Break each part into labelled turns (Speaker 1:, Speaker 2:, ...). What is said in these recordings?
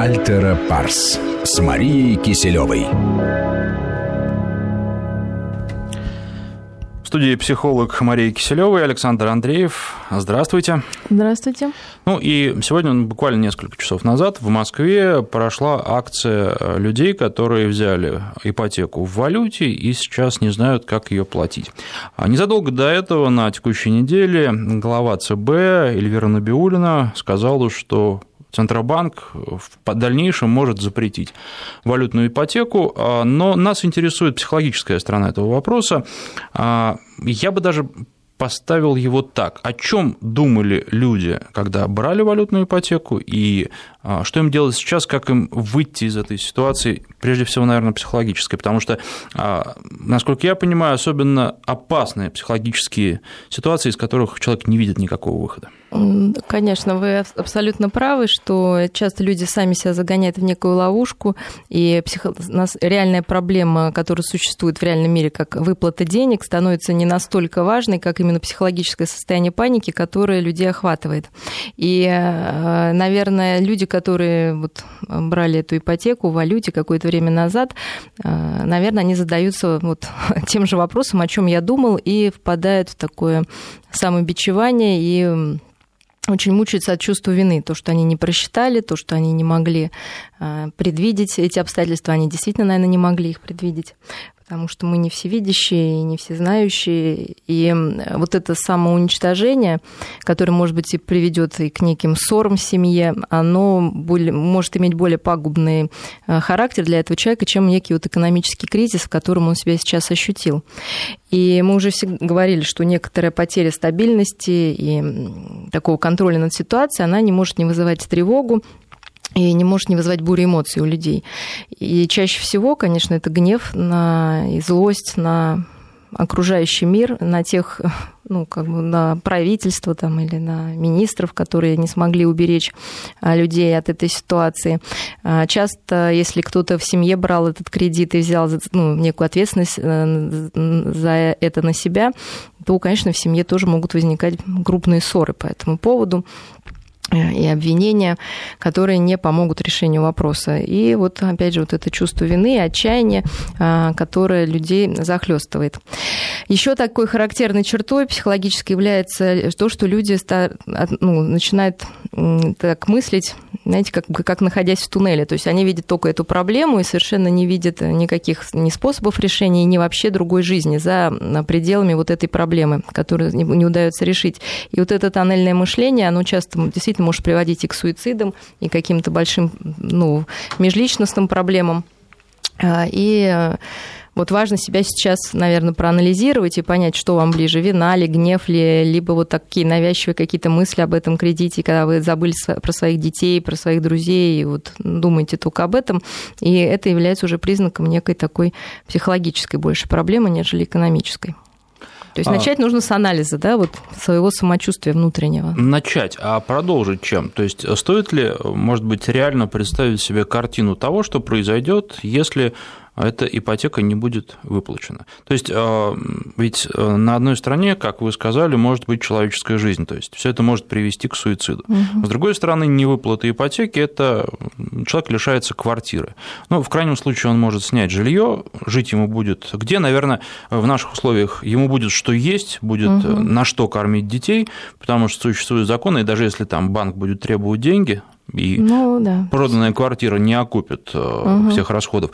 Speaker 1: Альтера Парс с Марией Киселевой.
Speaker 2: В студии психолог Мария Киселева и Александр Андреев. Здравствуйте.
Speaker 3: Здравствуйте.
Speaker 2: Ну и сегодня, буквально несколько часов назад, в Москве прошла акция людей, которые взяли ипотеку в валюте и сейчас не знают, как ее платить. А незадолго до этого, на текущей неделе, глава ЦБ Эльвира Набиулина сказала, что Центробанк в дальнейшем может запретить валютную ипотеку, а, но нас интересует психологическая сторона этого вопроса. А, я бы даже поставил его так. О чем думали люди, когда брали валютную ипотеку, и а, что им делать сейчас, как им выйти из этой ситуации, прежде всего, наверное, психологической, потому что, насколько я понимаю, особенно опасные психологические ситуации, из которых человек не видит никакого выхода.
Speaker 3: Конечно, вы абсолютно правы, что часто люди сами себя загоняют в некую ловушку, и психо... нас реальная проблема, которая существует в реальном мире, как выплата денег, становится не настолько важной, как именно психологическое состояние паники, которое людей охватывает. И, э, наверное, люди, которые вот брали эту ипотеку в валюте какое-то время назад, э, наверное, они задаются вот тем же вопросом, о чем я думал, и впадают в такое самобичевание и очень мучаются от чувства вины, то, что они не просчитали, то, что они не могли э, предвидеть эти обстоятельства, они действительно, наверное, не могли их предвидеть потому что мы не всевидящие и не всезнающие. И вот это самоуничтожение, которое, может быть, и приведет и к неким ссорам в семье, оно более, может иметь более пагубный э, характер для этого человека, чем некий вот экономический кризис, в котором он себя сейчас ощутил. И мы уже всегда говорили, что некоторая потеря стабильности и такого контроля над ситуацией, она не может не вызывать тревогу, и не может не вызывать бурю эмоций у людей. И чаще всего, конечно, это гнев на, и злость на окружающий мир, на тех, ну, как бы на правительство там, или на министров, которые не смогли уберечь а, людей от этой ситуации. А, часто, если кто-то в семье брал этот кредит и взял ну, некую ответственность э, за это на себя, то, конечно, в семье тоже могут возникать крупные ссоры по этому поводу и обвинения, которые не помогут решению вопроса. И вот, опять же, вот это чувство вины и отчаяния, а, которое людей захлестывает. Еще такой характерной чертой психологически является то, что люди ну, начинают так мыслить, знаете, как, как находясь в туннеле. То есть они видят только эту проблему и совершенно не видят никаких ни способов решения, ни вообще другой жизни за пределами вот этой проблемы, которую не удается решить. И вот это тоннельное мышление, оно часто действительно действительно может приводить и к суицидам, и к каким-то большим ну, межличностным проблемам. А, и э, вот важно себя сейчас, наверное, проанализировать и понять, что вам ближе, вина ли, гнев ли, либо вот такие навязчивые какие-то мысли об этом кредите, когда вы забыли про своих детей, про своих друзей, и вот думаете только об этом. И это является уже признаком некой такой психологической больше проблемы, нежели экономической. То есть а... начать нужно с анализа, да, вот своего самочувствия внутреннего.
Speaker 2: Начать, а продолжить чем? То есть стоит ли, может быть, реально представить себе картину того, что произойдет, если эта ипотека не будет выплачена. То есть, а, ведь э, на одной стороне, как вы сказали, может быть человеческая жизнь, то есть все это может привести к суициду. Угу. С другой стороны, невыплата ипотеки – это человек лишается квартиры. Ну, в крайнем случае, он может снять жилье, жить ему будет где, наверное, в наших условиях ему будет что есть, будет угу. на что кормить детей, потому что существуют законы, и даже если там банк будет требовать деньги, и ну, да. проданная квартира не окупит угу. всех расходов,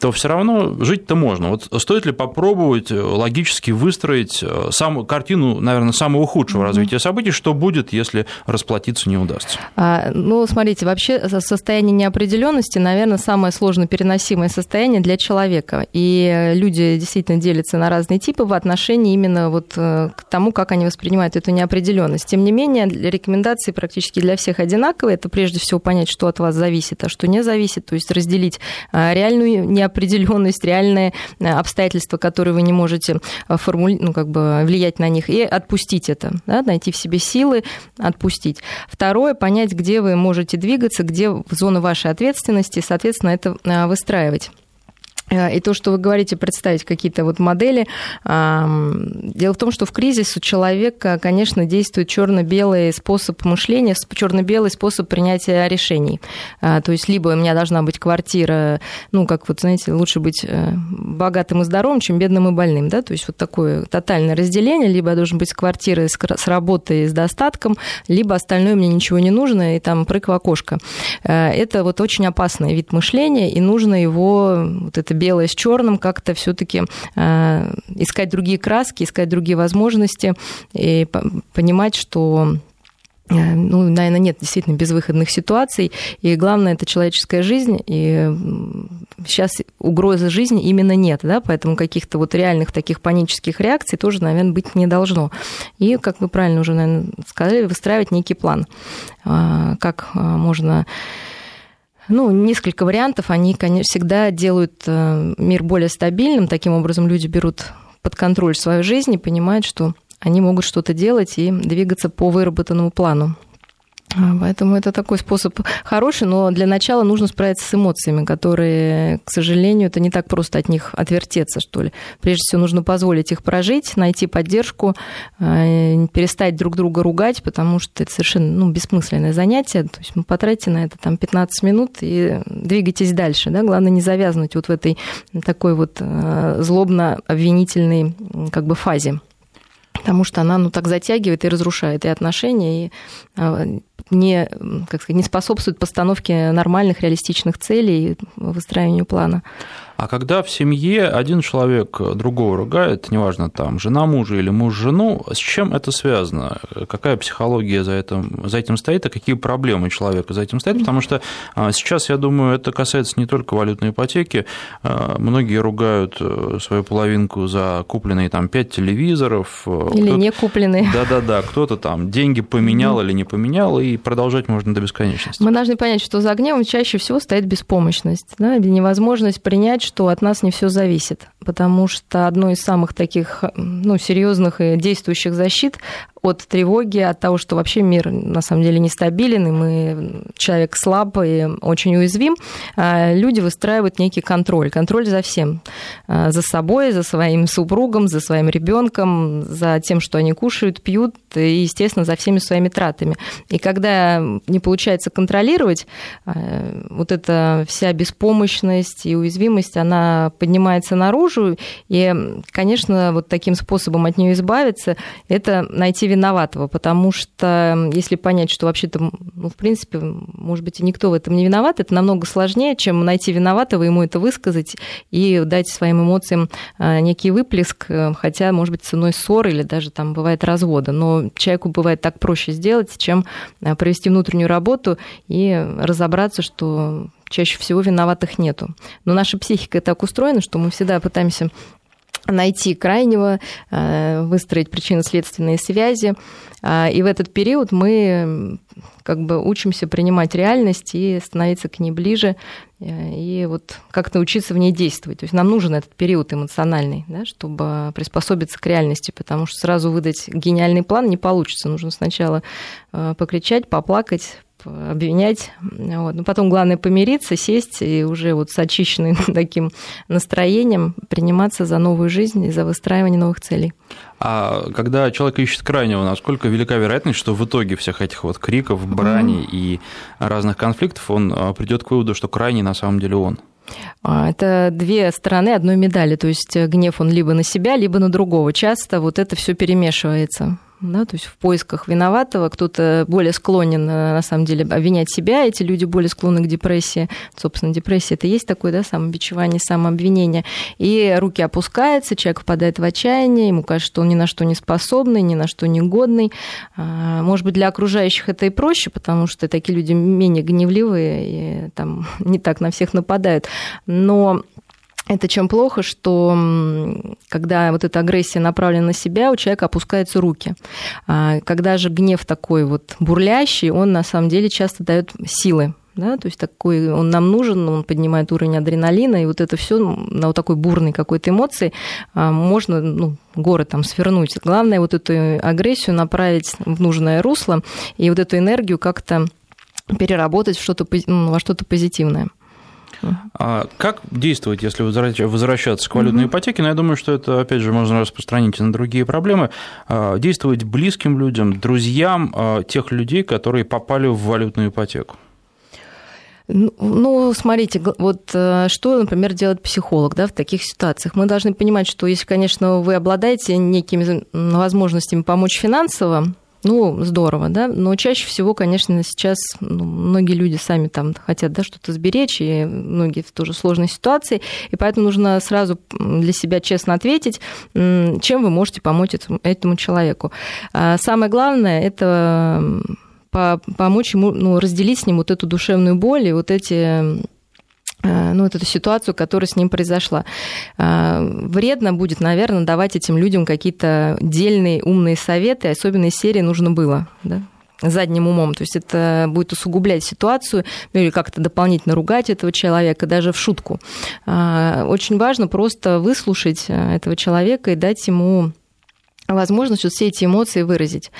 Speaker 2: то все равно жить-то можно. Вот стоит ли попробовать э, логически выстроить э, сам, картину, наверное, самого худшего угу. развития событий, что будет, если расплатиться не удастся?
Speaker 3: А, ну, смотрите, вообще состояние неопределенности, наверное, самое сложно переносимое состояние для человека. И люди действительно делятся на разные типы в отношении именно вот к тому, как они воспринимают эту неопределенность. Тем не менее, рекомендации практически для всех одинаковые. Это прежде прежде всего понять, что от вас зависит, а что не зависит, то есть разделить а, реальную неопределенность, реальные а, обстоятельства, которые вы не можете а, формули... ну, как бы влиять на них, и отпустить это, да, найти в себе силы, отпустить. Второе, понять, где вы можете двигаться, где зона вашей ответственности, соответственно, это выстраивать. Э, и то, что вы говорите, представить какие-то вот модели. Дело в том, что в кризис у человека, конечно, действует черно-белый способ мышления, черно-белый способ принятия решений. А, то есть либо у меня должна быть квартира, ну, как вот, знаете, лучше быть э, богатым и здоровым, чем бедным и больным, да, то есть вот такое тотальное разделение, либо я должен быть с квартирой, с работой, с достатком, либо остальное мне ничего не нужно, и там прыг в окошко. Э, это вот очень опасный вид мышления, и нужно его, вот это белое с черным, как-то все-таки э, искать другие краски, искать другие возможности и понимать, что э, ну, наверное, нет действительно безвыходных ситуаций. И главное, это человеческая жизнь. И сейчас угрозы жизни именно нет, да, поэтому каких-то вот реальных таких панических реакций тоже, наверное, быть не должно. И, как вы правильно уже, наверное, сказали, выстраивать некий план, э, как можно ну, несколько вариантов. Они, конечно, всегда делают э, мир более стабильным. Таким образом, люди берут под контроль свою жизнь и понимают, что они могут что-то делать и двигаться по выработанному плану. А, поэтому это такой способ хороший, но для начала нужно справиться с эмоциями, которые, к сожалению, это не так просто от них отвертеться, что ли. Прежде всего, нужно позволить их прожить, найти поддержку, а, перестать друг друга ругать, потому что это совершенно ну, бессмысленное занятие. То есть потратите на это там 15 минут и двигайтесь дальше. Да? Главное не завязнуть вот в этой такой вот а, злобно-обвинительной как бы фазе потому что она ну, так затягивает и разрушает и отношения, и не, как сказать, не способствует постановке нормальных реалистичных целей выстраиванию плана.
Speaker 2: А когда в семье один человек другого ругает, неважно, там, жена мужа или муж жену, с чем это связано? Какая психология за этим, за этим стоит, а какие проблемы человека за этим стоят? Потому что а, сейчас, я думаю, это касается не только валютной ипотеки. А, многие ругают э, свою половинку за купленные там пять телевизоров.
Speaker 3: Э, или не купленные.
Speaker 2: Да-да-да, кто-то там деньги поменял или не поменял, и продолжать можно до бесконечности.
Speaker 3: Мы должны понять, что за гневом чаще всего стоит беспомощность, да, невозможность принять, что от нас не все зависит, потому что одно из самых таких ну, серьезных и действующих защит от тревоги, от того, что вообще мир на самом деле нестабилен, и мы человек слаб и очень уязвим, а люди выстраивают некий контроль, контроль за всем, а, за собой, за своим супругом, за своим ребенком, за тем, что они кушают, пьют, и, естественно, за всеми своими тратами. И когда не получается контролировать, а, вот эта вся беспомощность и уязвимость, она поднимается наружу, и, конечно, вот таким способом от нее избавиться, это найти виноватого, потому что если понять, что вообще-то, ну, в принципе, может быть, и никто в этом не виноват, это намного сложнее, чем найти виноватого, ему это высказать и дать своим эмоциям а, некий выплеск, э, хотя, может быть, ценой ссоры или даже там бывает развода. Но человеку бывает так проще сделать, чем а, провести внутреннюю работу и разобраться, что чаще всего виноватых нету. Но наша психика так устроена, что мы всегда пытаемся найти крайнего, э, выстроить причинно-следственные связи. А, и в этот период мы как бы учимся принимать реальность и становиться к ней ближе, э, и вот как-то учиться в ней действовать. То есть нам нужен этот период эмоциональный, да, чтобы приспособиться к реальности, потому что сразу выдать гениальный план не получится. Нужно сначала э, покричать, поплакать, обвинять. Вот. Но потом главное помириться, сесть и уже вот с очищенным таким настроением приниматься за новую жизнь и за выстраивание новых целей.
Speaker 2: А когда человек ищет крайнего, насколько велика вероятность, что в итоге всех этих вот криков, брани mm-hmm. и разных конфликтов он а, придет к выводу, что крайний на самом деле он?
Speaker 3: А, это две стороны одной медали, то есть гнев он либо на себя, либо на другого. Часто вот это все перемешивается да, то есть в поисках виноватого кто-то более склонен, э, на самом деле, обвинять себя, эти люди более склонны к депрессии. Собственно, депрессия это есть такое, да, самобичевание, самообвинение. И руки опускаются, человек впадает в отчаяние, ему кажется, что он ни на что не способный, ни на что не годный. А, может быть, для окружающих это и проще, потому что такие люди менее гневливые и там не так на всех нападают. Но это чем плохо, что когда вот эта агрессия направлена на себя, у человека опускаются руки. А когда же гнев такой вот бурлящий, он на самом деле часто дает силы да, то есть такой он нам нужен, он поднимает уровень адреналина, и вот это все на вот такой бурной какой-то эмоции а, можно ну, горы там свернуть. Главное вот эту агрессию направить в нужное русло и вот эту энергию как-то переработать в что-то, ну, во что-то позитивное.
Speaker 2: А как действовать, если возвращаться к валютной угу. ипотеке? Ну, я думаю, что это, опять же, можно распространить и на другие проблемы. А, действовать близким людям, друзьям а, тех людей, которые попали в валютную ипотеку.
Speaker 3: Ну, ну, смотрите, вот э, что, например, делает психолог да, в таких ситуациях? Мы должны понимать, что если, конечно, вы обладаете некими возможностями помочь финансово, ну, здорово, да, но чаще всего, конечно, сейчас ну, многие люди сами там хотят, да, что-то сберечь, и многие в тоже сложной ситуации, и поэтому нужно сразу для себя честно ответить, чем вы можете помочь этому, этому человеку. А самое главное – это помочь ему, ну, разделить с ним вот эту душевную боль и вот эти ну, вот эту ситуацию, которая с ним произошла. Э, вредно будет, наверное, давать этим людям какие-то дельные умные советы, особенно из серии «нужно было». Да? задним умом. То есть это будет усугублять ситуацию ну, или как-то дополнительно ругать этого человека, даже в шутку. Э, очень важно просто выслушать этого человека и дать ему возможность вот все эти эмоции выразить,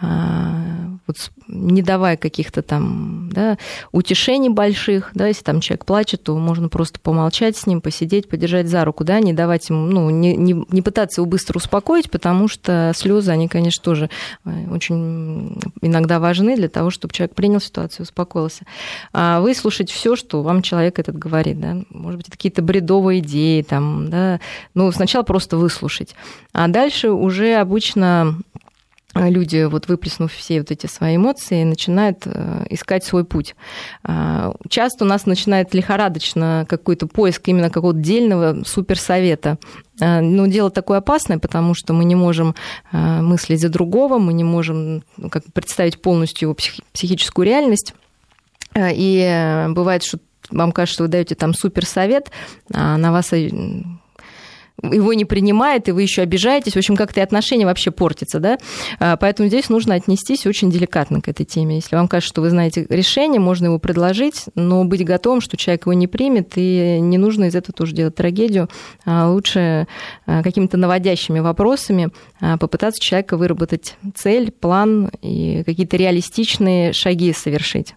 Speaker 3: а, вот не давая каких-то там да, утешений больших, да, если там человек плачет, то можно просто помолчать с ним, посидеть, подержать за руку, да, не давать ему, ну, не, не, не пытаться его быстро успокоить, потому что слезы, они, конечно, тоже э, очень иногда важны для того, чтобы человек принял ситуацию, успокоился. А выслушать все, что вам человек этот говорит, да, может быть, какие-то бредовые идеи, там, да, ну, сначала просто выслушать, а дальше уже обычно люди, вот выплеснув все вот эти свои эмоции, начинают э, искать свой путь. А, часто у нас начинает лихорадочно какой-то поиск именно какого-то дельного суперсовета. А, но дело такое опасное, потому что мы не можем э, мыслить за другого, мы не можем ну, как представить полностью его психическую реальность. Э, и бывает, что вам кажется, что вы даете там суперсовет, а на вас его не принимает, и вы еще обижаетесь. В общем, как-то и отношения вообще портятся, да? А, поэтому здесь нужно отнестись очень деликатно к этой теме. Если вам кажется, что вы знаете решение, можно его предложить, но быть готовым, что человек его не примет, и не нужно из этого тоже делать трагедию. А лучше а, какими-то наводящими вопросами попытаться человека выработать цель, план и какие-то реалистичные шаги совершить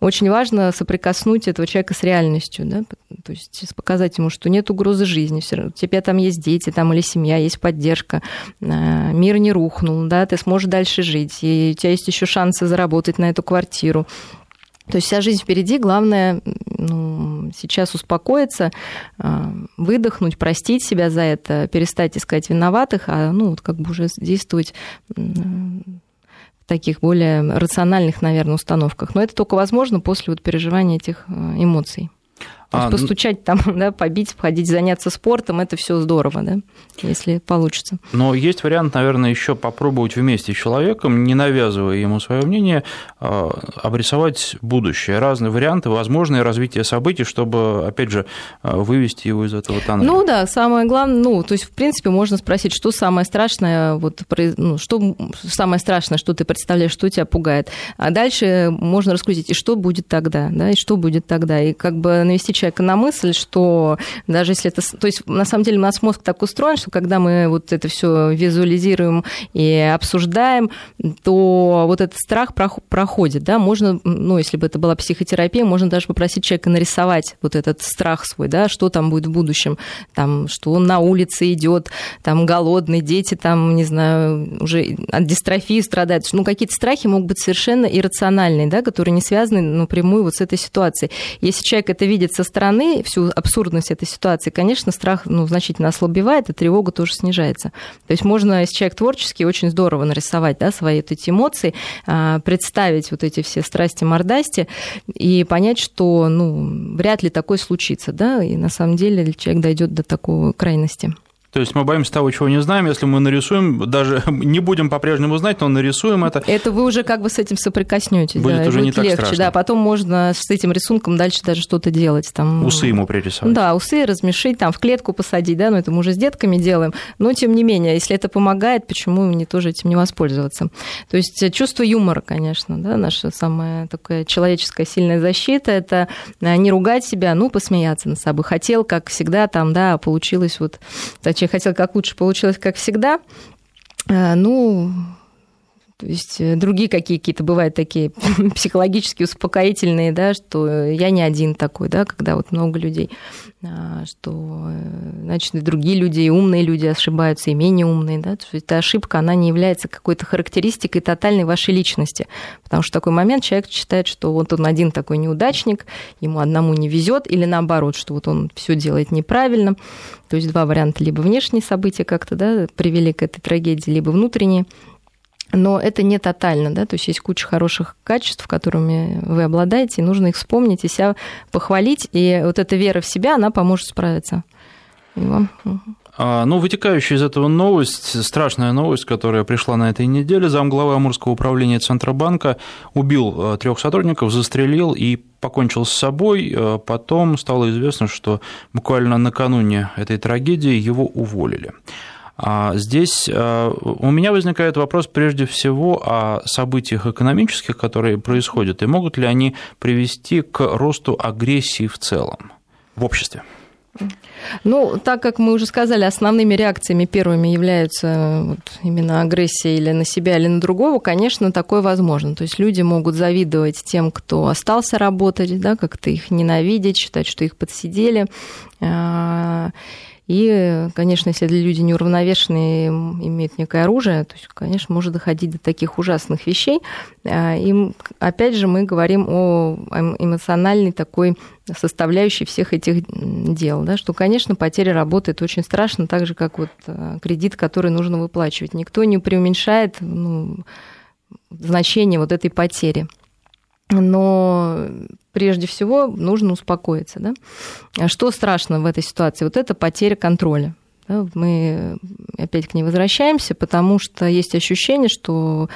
Speaker 3: очень важно соприкоснуть этого человека с реальностью, да, то есть показать ему, что нет угрозы жизни, все равно, у тебя там есть дети там, или семья, есть поддержка, а, мир не рухнул, да, ты сможешь дальше жить, и у тебя есть еще шансы заработать на эту квартиру. То есть вся жизнь впереди, главное ну, сейчас успокоиться, а, выдохнуть, простить себя за это, перестать искать виноватых, а ну вот как бы уже действовать таких более рациональных, наверное, установках. Но это только возможно после вот переживания этих э, эмоций. А, постучать там, да, побить, ходить, заняться спортом, это все здорово, да, если получится.
Speaker 2: Но есть вариант, наверное, еще попробовать вместе с человеком, не навязывая ему свое мнение, а, обрисовать будущее, разные варианты, возможное развитие событий, чтобы, опять же, а, вывести его из этого тоннеля.
Speaker 3: Ну да, самое главное, ну, то есть, в принципе, можно спросить, что самое страшное, вот, ну, что самое страшное, что ты представляешь, что тебя пугает. А дальше можно раскрутить, и что будет тогда, да, и что будет тогда, и как бы навести человека на мысль, что даже если это... То есть, на самом деле, у нас мозг так устроен, что когда мы вот это все визуализируем и обсуждаем, то вот этот страх проходит, да, можно, ну, если бы это была психотерапия, можно даже попросить человека нарисовать вот этот страх свой, да, что там будет в будущем, там, что он на улице идет, там, голодный, дети там, не знаю, уже от дистрофии страдают, ну, какие-то страхи могут быть совершенно иррациональные, да, которые не связаны напрямую вот с этой ситуацией. Если человек это видит со стороны всю абсурдность этой ситуации, конечно, страх ну, значительно ослабевает, и тревога тоже снижается. То есть можно, если человек творческий, очень здорово нарисовать да, свои вот эти эмоции, а, представить вот эти все страсти, мордасти и понять, что ну, вряд ли такое случится, да, и на самом деле человек дойдет до такой крайности.
Speaker 2: То есть мы боимся того, чего не знаем. Если мы нарисуем, даже не будем по-прежнему знать, но нарисуем это.
Speaker 3: Это вы уже как бы с этим соприкоснетесь.
Speaker 2: Будет да, уже будет не легче, так страшно.
Speaker 3: Да, потом можно с этим рисунком дальше даже что-то делать. Там,
Speaker 2: усы ему пририсовать.
Speaker 3: Да, усы размешить, там в клетку посадить, да, но это мы уже с детками делаем. Но тем не менее, если это помогает, почему мне тоже этим не воспользоваться? То есть чувство юмора, конечно, да, наша самая такая человеческая сильная защита, это э, не ругать себя, ну, посмеяться над собой. Хотел, как всегда, там, да, получилось вот человек хотел как лучше, получилось как всегда. Э, ну, То есть э, другие какие-то бывают такие психологически успокоительные, да, что я не один такой, да, когда вот много людей, а, что, э, значит, и другие люди, и умные люди ошибаются, и менее умные, да, то есть эта ошибка, она не является какой-то характеристикой тотальной вашей личности, потому что в такой момент человек считает, что вот он один такой неудачник, ему одному не везет, или наоборот, что вот он все делает неправильно, то есть два варианта, либо внешние события как-то, да, привели к этой трагедии, либо внутренние, но это не тотально, да, то есть есть куча хороших качеств, которыми вы обладаете, и нужно их вспомнить и себя похвалить, и вот эта вера в себя, она поможет справиться.
Speaker 2: А, ну, вытекающая из этого новость, страшная новость, которая пришла на этой неделе, замглавы Амурского управления Центробанка убил э, трех сотрудников, застрелил и покончил с собой. Э, потом стало известно, что буквально накануне этой трагедии его уволили. А здесь э, у меня возникает вопрос прежде всего о событиях экономических, которые происходят, и могут ли они привести к росту агрессии в целом в обществе?
Speaker 3: Ну, так как мы уже сказали, основными реакциями первыми являются вот именно агрессия или на себя, или на другого, конечно, такое возможно. То есть люди могут завидовать тем, кто остался работать, да, как-то их ненавидеть, считать, что их подсидели. И, конечно, если люди неуравновешенные, имеют некое оружие, то конечно, может доходить до таких ужасных вещей. А, и, опять же, мы говорим о эмоциональной такой составляющей всех этих дел, да, что, конечно, потеря работы – это очень страшно, так же, как вот а, кредит, который нужно выплачивать. Никто не преуменьшает ну, значение вот этой потери. Но прежде всего нужно успокоиться. Да? А что страшно в этой ситуации? Вот это потеря контроля. Да? Мы опять к ней возвращаемся, потому что есть ощущение, что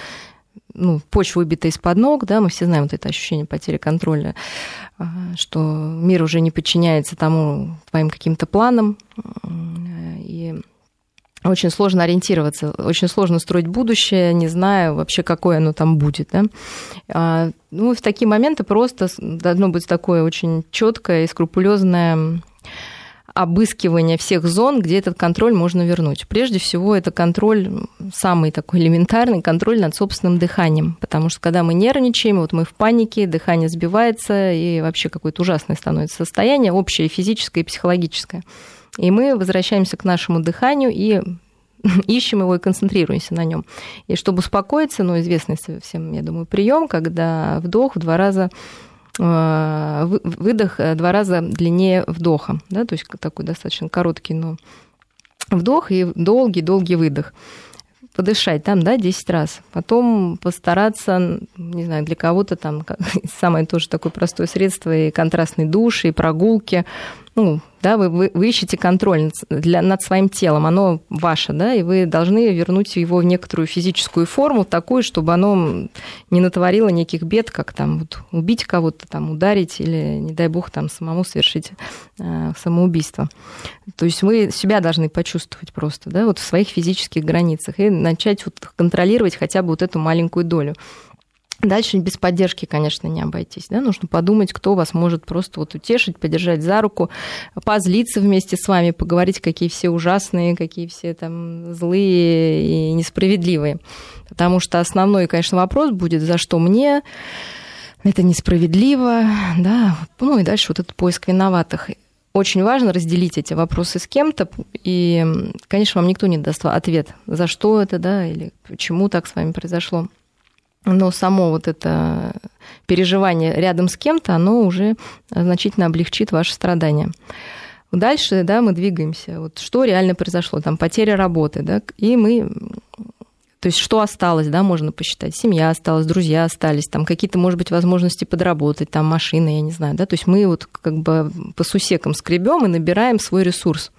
Speaker 3: ну, почва выбита из-под ног, да, мы все знаем вот это ощущение потери контроля, а, что мир уже не подчиняется тому твоим каким-то планам, и очень сложно ориентироваться, очень сложно строить будущее, не зная вообще, какое оно там будет. Да? А, ну, в такие моменты просто должно быть такое очень четкое и скрупулезное обыскивание всех зон, где этот контроль можно вернуть. Прежде всего, это контроль, самый такой элементарный, контроль над собственным дыханием. Потому что когда мы нервничаем, вот мы в панике, дыхание сбивается, и вообще какое-то ужасное становится состояние, общее физическое и психологическое. И мы возвращаемся к нашему дыханию и ищем его и концентрируемся на нем. И чтобы успокоиться, ну, известный всем, я думаю, прием, когда вдох в два раза э, выдох э, два раза длиннее вдоха, да, то есть такой достаточно короткий, но вдох и долгий-долгий выдох подышать там, да, 10 раз. Потом постараться, не знаю, для кого-то там самое тоже такое простое средство и контрастный душ, и прогулки. Ну, да, вы, вы, вы ищете контроль для, над своим телом, оно ваше, да, и вы должны вернуть его в некоторую физическую форму, такую, чтобы оно не натворило неких бед, как там вот, убить кого-то, там, ударить или, не дай бог, там, самому совершить э, самоубийство. То есть вы себя должны почувствовать просто, да, вот в своих физических границах и начать вот контролировать хотя бы вот эту маленькую долю. Дальше без поддержки, конечно, не обойтись. Да? Нужно подумать, кто вас может просто вот утешить, подержать за руку, позлиться вместе с вами, поговорить, какие все ужасные, какие все там злые и несправедливые. Потому что основной, конечно, вопрос будет, за что мне, это несправедливо, да, ну и дальше вот этот поиск виноватых. Очень важно разделить эти вопросы с кем-то, и, конечно, вам никто не даст ответ, за что это, да, или почему так с вами произошло но само вот это переживание рядом с кем-то, оно уже значительно облегчит ваше страдание. Дальше, да, мы двигаемся. Вот что реально произошло? Там потеря работы, да, и мы то есть что осталось, да, можно посчитать. Семья осталась, друзья остались, там какие-то, может быть, возможности подработать, там машины, я не знаю, да. То есть мы вот как бы по сусекам скребем и набираем свой ресурс.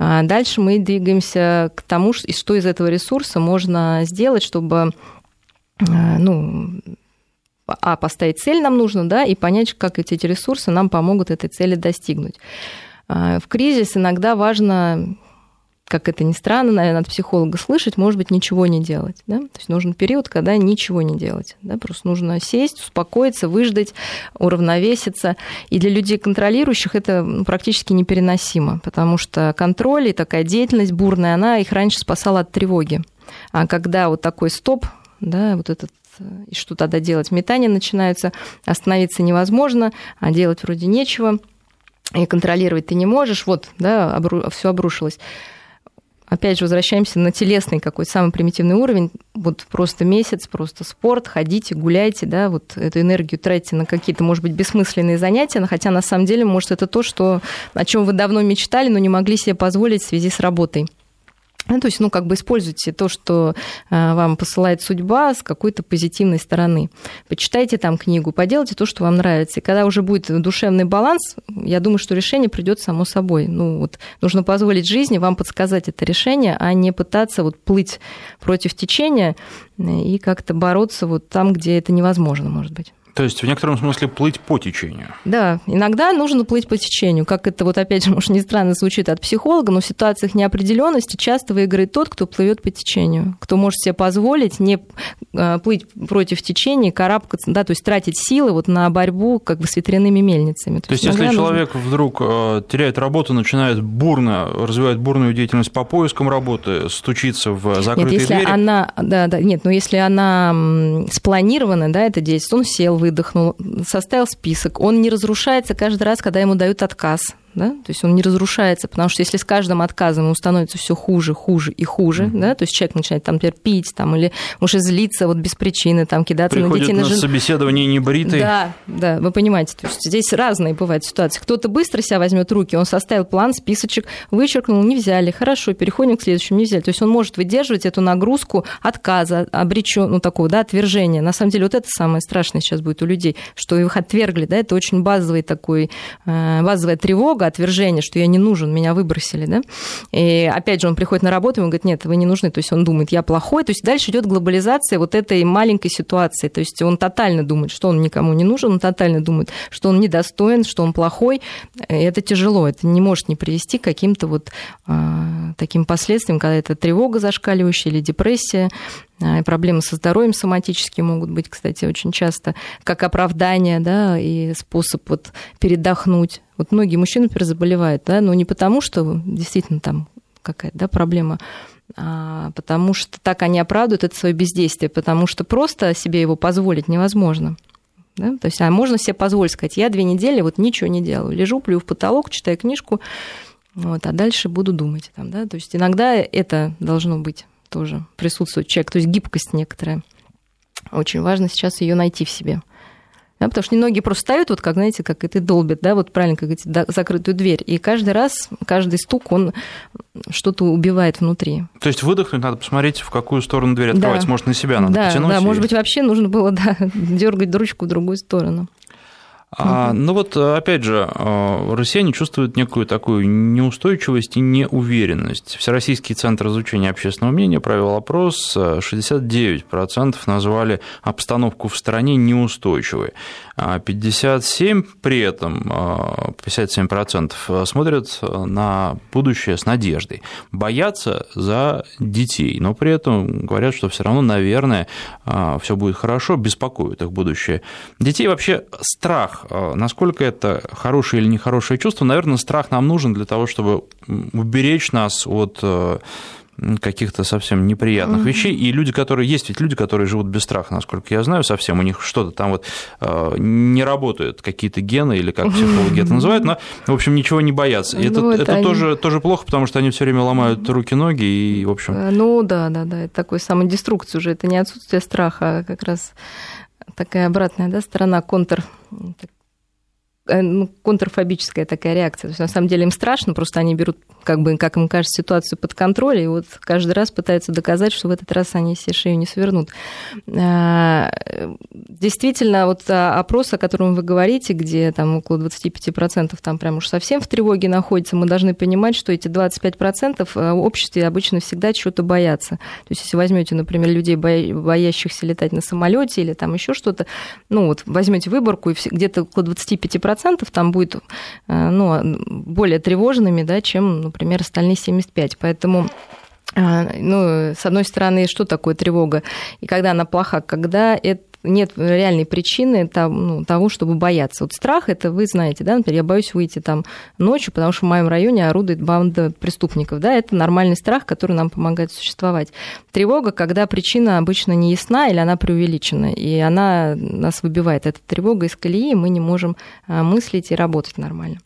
Speaker 3: А дальше мы двигаемся к тому, что из этого ресурса можно сделать, чтобы ну, а, поставить цель нам нужно, да, и понять, как эти ресурсы нам помогут этой цели достигнуть. А, в кризис иногда важно, как это ни странно, наверное, от психолога слышать, может быть, ничего не делать. Да? То есть нужен период, когда ничего не делать. Да? Просто нужно сесть, успокоиться, выждать, уравновеситься. И для людей контролирующих это ну, практически непереносимо, потому что контроль и такая деятельность бурная, она их раньше спасала от тревоги. А когда вот такой стоп да, вот этот и что тогда делать? Метания начинаются, остановиться невозможно, а делать вроде нечего, и контролировать ты не можешь, вот, да, обру... все обрушилось. Опять же, возвращаемся на телесный какой-то самый примитивный уровень. Вот просто месяц, просто спорт, ходите, гуляйте, да, вот эту энергию тратите на какие-то, может быть, бессмысленные занятия, хотя на самом деле, может, это то, что, о чем вы давно мечтали, но не могли себе позволить в связи с работой. Ну, то есть, ну, как бы используйте то, что э, вам посылает судьба с какой-то позитивной стороны. Почитайте там книгу, поделайте то, что вам нравится. И когда уже будет душевный баланс, я думаю, что решение придет само собой. Ну, вот нужно позволить жизни вам подсказать это решение, а не пытаться вот плыть против течения э, и как-то бороться вот там, где это невозможно, может быть.
Speaker 2: То есть в некотором смысле плыть по течению.
Speaker 3: Да, иногда нужно плыть по течению. Как это вот опять же, может, не странно звучит от психолога, но в ситуациях неопределенности часто выиграет тот, кто плывет по течению, кто может себе позволить не а, плыть против течения, карабкаться, да, то есть тратить силы вот на борьбу как бы с ветряными мельницами.
Speaker 2: То, то есть, если нужно... человек вдруг э, теряет работу, начинает бурно, развивает бурную деятельность по поискам работы, стучится в закрытые
Speaker 3: нет, если
Speaker 2: двери...
Speaker 3: Она, да, да, нет, но если она спланирована, да, это действие, он сел, вы выдохнул, составил список, он не разрушается каждый раз, когда ему дают отказ да, то есть он не разрушается, потому что если с каждым отказом ему становится все хуже, хуже и хуже, mm-hmm. да, то есть человек начинает там, например, пить, там, или может злиться вот без причины, там, кидаться
Speaker 2: Приходит
Speaker 3: на детей.
Speaker 2: на,
Speaker 3: на жен...
Speaker 2: собеседование небритый.
Speaker 3: Да, да, вы понимаете, то есть здесь разные бывают ситуации. Кто-то быстро себя возьмет руки, он составил план, списочек, вычеркнул, не взяли, хорошо, переходим к следующему, не взяли. То есть он может выдерживать эту нагрузку отказа, обречен, ну, такого, да, отвержения. На самом деле вот это самое страшное сейчас будет у людей, что их отвергли, да, это очень базовый такой, э, базовая тревога, отвержение, что я не нужен, меня выбросили, да. И опять же он приходит на работу, и он говорит, нет, вы не нужны, то есть он думает, я плохой, то есть дальше идет глобализация вот этой маленькой ситуации, то есть он тотально думает, что он никому не нужен, он тотально думает, что он недостоин, что он плохой, и это тяжело, это не может не привести к каким-то вот а, таким последствиям, когда это тревога зашкаливающая или депрессия, проблемы со здоровьем соматические могут быть, кстати, очень часто, как оправдание, да, и способ вот передохнуть. Вот многие мужчины, например, заболевают, да, но не потому, что действительно там какая-то да, проблема, а потому что так они оправдывают это свое бездействие, потому что просто себе его позволить невозможно. Да? То есть, а можно себе позволить сказать, я две недели вот ничего не делаю, лежу, плюю в потолок, читаю книжку, вот, а дальше буду думать. Там, да? То есть иногда это должно быть тоже присутствует человек, то есть гибкость некоторая. Очень важно сейчас ее найти в себе. Да, потому что многие просто ставят, вот как, знаете, как это долбят, да, вот правильно, как говорите, закрытую дверь. И каждый раз, каждый стук, он что-то убивает внутри.
Speaker 2: То есть выдохнуть надо посмотреть, в какую сторону дверь открывается. Да. Может, на себя надо
Speaker 3: да,
Speaker 2: потянуть.
Speaker 3: Да, и... может быть, вообще нужно было да, дергать ручку в другую сторону.
Speaker 2: А, ну вот, опять же, а, россияне чувствуют некую такую неустойчивость и неуверенность. Всероссийский центр изучения общественного мнения провел опрос, 69% назвали обстановку в стране неустойчивой. 57 а при этом, 57% а, смотрят на будущее с надеждой, боятся за детей, но при этом говорят, что все равно, наверное, а, все будет хорошо, беспокоит их будущее. Детей вообще страх, насколько это хорошее или нехорошее чувство, наверное, страх нам нужен для того, чтобы уберечь нас от каких-то совсем неприятных mm-hmm. вещей. И люди, которые есть, ведь люди, которые живут без страха, насколько я знаю, совсем у них что-то там вот э, не работают, какие-то гены или как психологи mm-hmm. это называют, но, в общем, ничего не боятся. Ну, это это они... тоже, тоже плохо, потому что они все время ломают руки-ноги и, в общем... Э,
Speaker 3: ну да, да, да, это такой самодеструкция уже, это не отсутствие страха, а как раз такая обратная да, сторона контр э, ну, контрфобическая такая реакция. То есть, на самом деле им страшно, просто они берут как бы, как им кажется, ситуацию под контроль, и вот каждый раз пытаются доказать, что в этот раз они себе шею не свернут. А, действительно, вот опрос, о котором вы говорите, где там около 25% там прям уж совсем в тревоге находится, мы должны понимать, что эти 25% в обществе обычно всегда чего-то боятся. То есть, если возьмете, например, людей, боящихся летать на самолете или там еще что-то, ну вот возьмете выборку, и где-то около 25% там будет ну, более тревожными, да, чем, например, остальные 75. Поэтому а, ну, с одной стороны, что такое тревога? И когда она плоха? Когда это нет реальной причины ну, того, чтобы бояться. Вот страх, это вы знаете, да, например, я боюсь выйти там ночью, потому что в моем районе орудует банда преступников, да, это нормальный страх, который нам помогает существовать. Тревога, когда причина обычно не ясна или она преувеличена, и она нас выбивает. Эта тревога из колеи, мы не можем а, мыслить и работать нормально.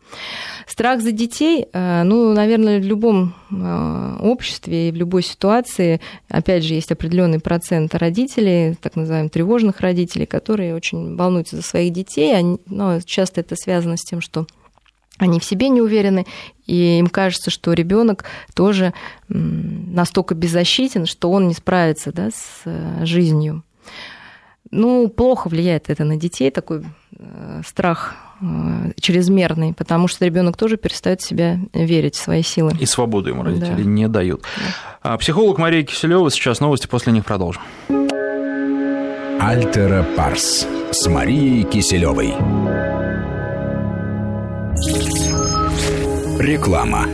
Speaker 3: Страх за детей, а, ну, наверное, в любом а, обществе и в любой ситуации, опять же, есть определенный процент родителей, так называемых тревожных родителей, которые очень волнуются за своих детей. Они, ну, часто это связано с тем, что они в себе не уверены, и им кажется, что ребенок тоже настолько беззащитен, что он не справится да, с э, жизнью. Ну, плохо влияет это на детей, такой э, страх э, чрезмерный, потому что ребенок тоже перестает в себя верить в свои силы.
Speaker 2: И свободу ему родители да. не дают. Да. Психолог Мария Киселева, сейчас новости, после них продолжим.
Speaker 1: Альтера Парс с Марией Киселевой. Реклама.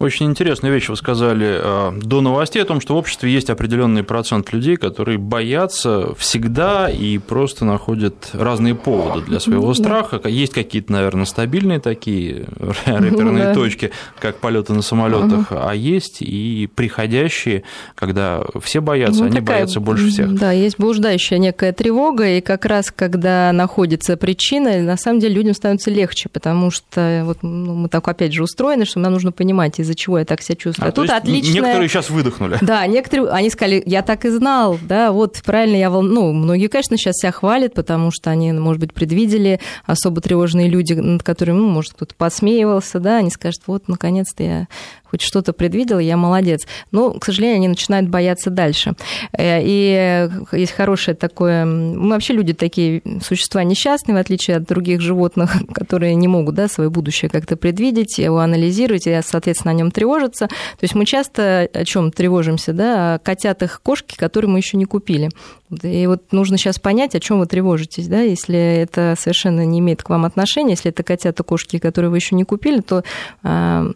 Speaker 2: Очень интересную вещь вы сказали э, до новостей о том, что в обществе есть определенный процент людей, которые боятся всегда и просто находят разные поводы для своего страха. Есть какие-то, наверное, стабильные такие реперные ну точки, как полеты на самолетах, а есть и приходящие, когда все боятся, ну, они боятся больше всех.
Speaker 3: Да, есть блуждающая некая тревога, и как раз когда находится причина, на самом деле людям становится легче, потому что вот ну, мы так опять же устроены, что нам нужно понимать, из из-за чего я так себя чувствую. А,
Speaker 2: а тут отличная... Некоторые сейчас выдохнули.
Speaker 3: Да, некоторые, они сказали, я так и знал, да, вот правильно я волну... Ну, многие, конечно, сейчас себя хвалят, потому что они, может быть, предвидели особо тревожные люди, над которыми, ну, может, кто-то подсмеивался, да, они скажут, вот, наконец-то я хоть что-то предвидел, я молодец. Но, к сожалению, они начинают бояться дальше. Э, и есть хорошее такое... Мы вообще люди такие существа несчастные, в отличие от других животных, которые не могут да, свое будущее как-то предвидеть, его анализировать и, соответственно, о нем тревожиться. То есть мы часто о чем тревожимся? Да? О котятах, кошки, которые мы еще не купили. И вот нужно сейчас понять, о чем вы тревожитесь, да, если это совершенно не имеет к вам отношения, если это котята, кошки, которые вы еще не купили, то, а,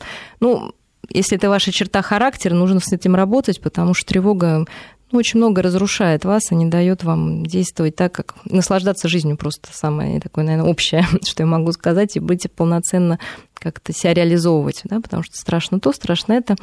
Speaker 3: ну, если это ваша черта характера, нужно с этим работать, потому что тревога ну, очень много разрушает вас и не дает вам действовать так, как наслаждаться жизнью просто самое такое, наверное, общее, что я могу сказать, и быть полноценно как-то себя реализовывать, да, потому что страшно то, страшно это.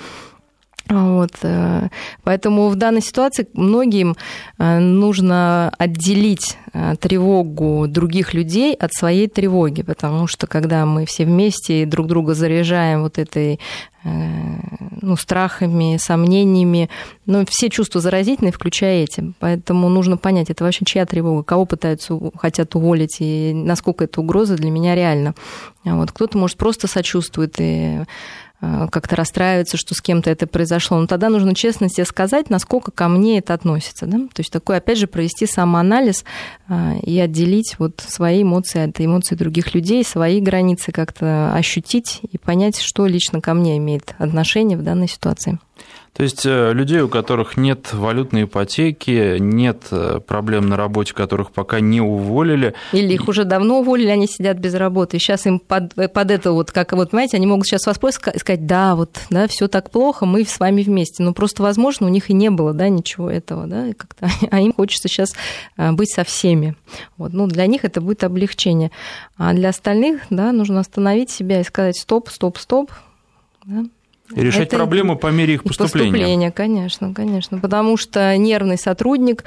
Speaker 3: Вот. Э, поэтому в данной ситуации многим э, нужно отделить э, тревогу других людей от своей тревоги, потому что когда мы все вместе друг друга заряжаем вот этой ну, страхами, сомнениями, ну, все чувства заразительные, включая эти. Поэтому нужно понять, это вообще чья тревога, кого пытаются, хотят уволить, и насколько эта угроза для меня реальна. Вот. Кто-то, может, просто сочувствует и как-то расстраивается, что с кем-то это произошло. Но тогда нужно честно себе сказать, насколько ко мне это относится. Да? То есть такой, опять же, провести самоанализ э, и отделить вот свои эмоции от эмоций других людей, свои границы как-то ощутить и понять, что лично ко мне имеет отношение в данной ситуации.
Speaker 2: То есть э, людей, у которых нет валютной ипотеки, нет э, проблем на работе, которых пока не уволили.
Speaker 3: Или их уже давно уволили, они сидят без работы. Сейчас им под, э, под это вот, как вот, понимаете, они могут сейчас воспользоваться и сказать, да, вот, да, все так плохо, мы с вами вместе. Но просто, возможно, у них и не было, да, ничего этого, да, и как-то, а им хочется сейчас быть со всеми. Вот, ну, для них это будет облегчение. А для остальных, да, нужно остановить себя и сказать, стоп, стоп, стоп, да,
Speaker 2: и решать это проблемы по мере их поступления.
Speaker 3: Поступления, конечно, конечно. Потому что нервный сотрудник,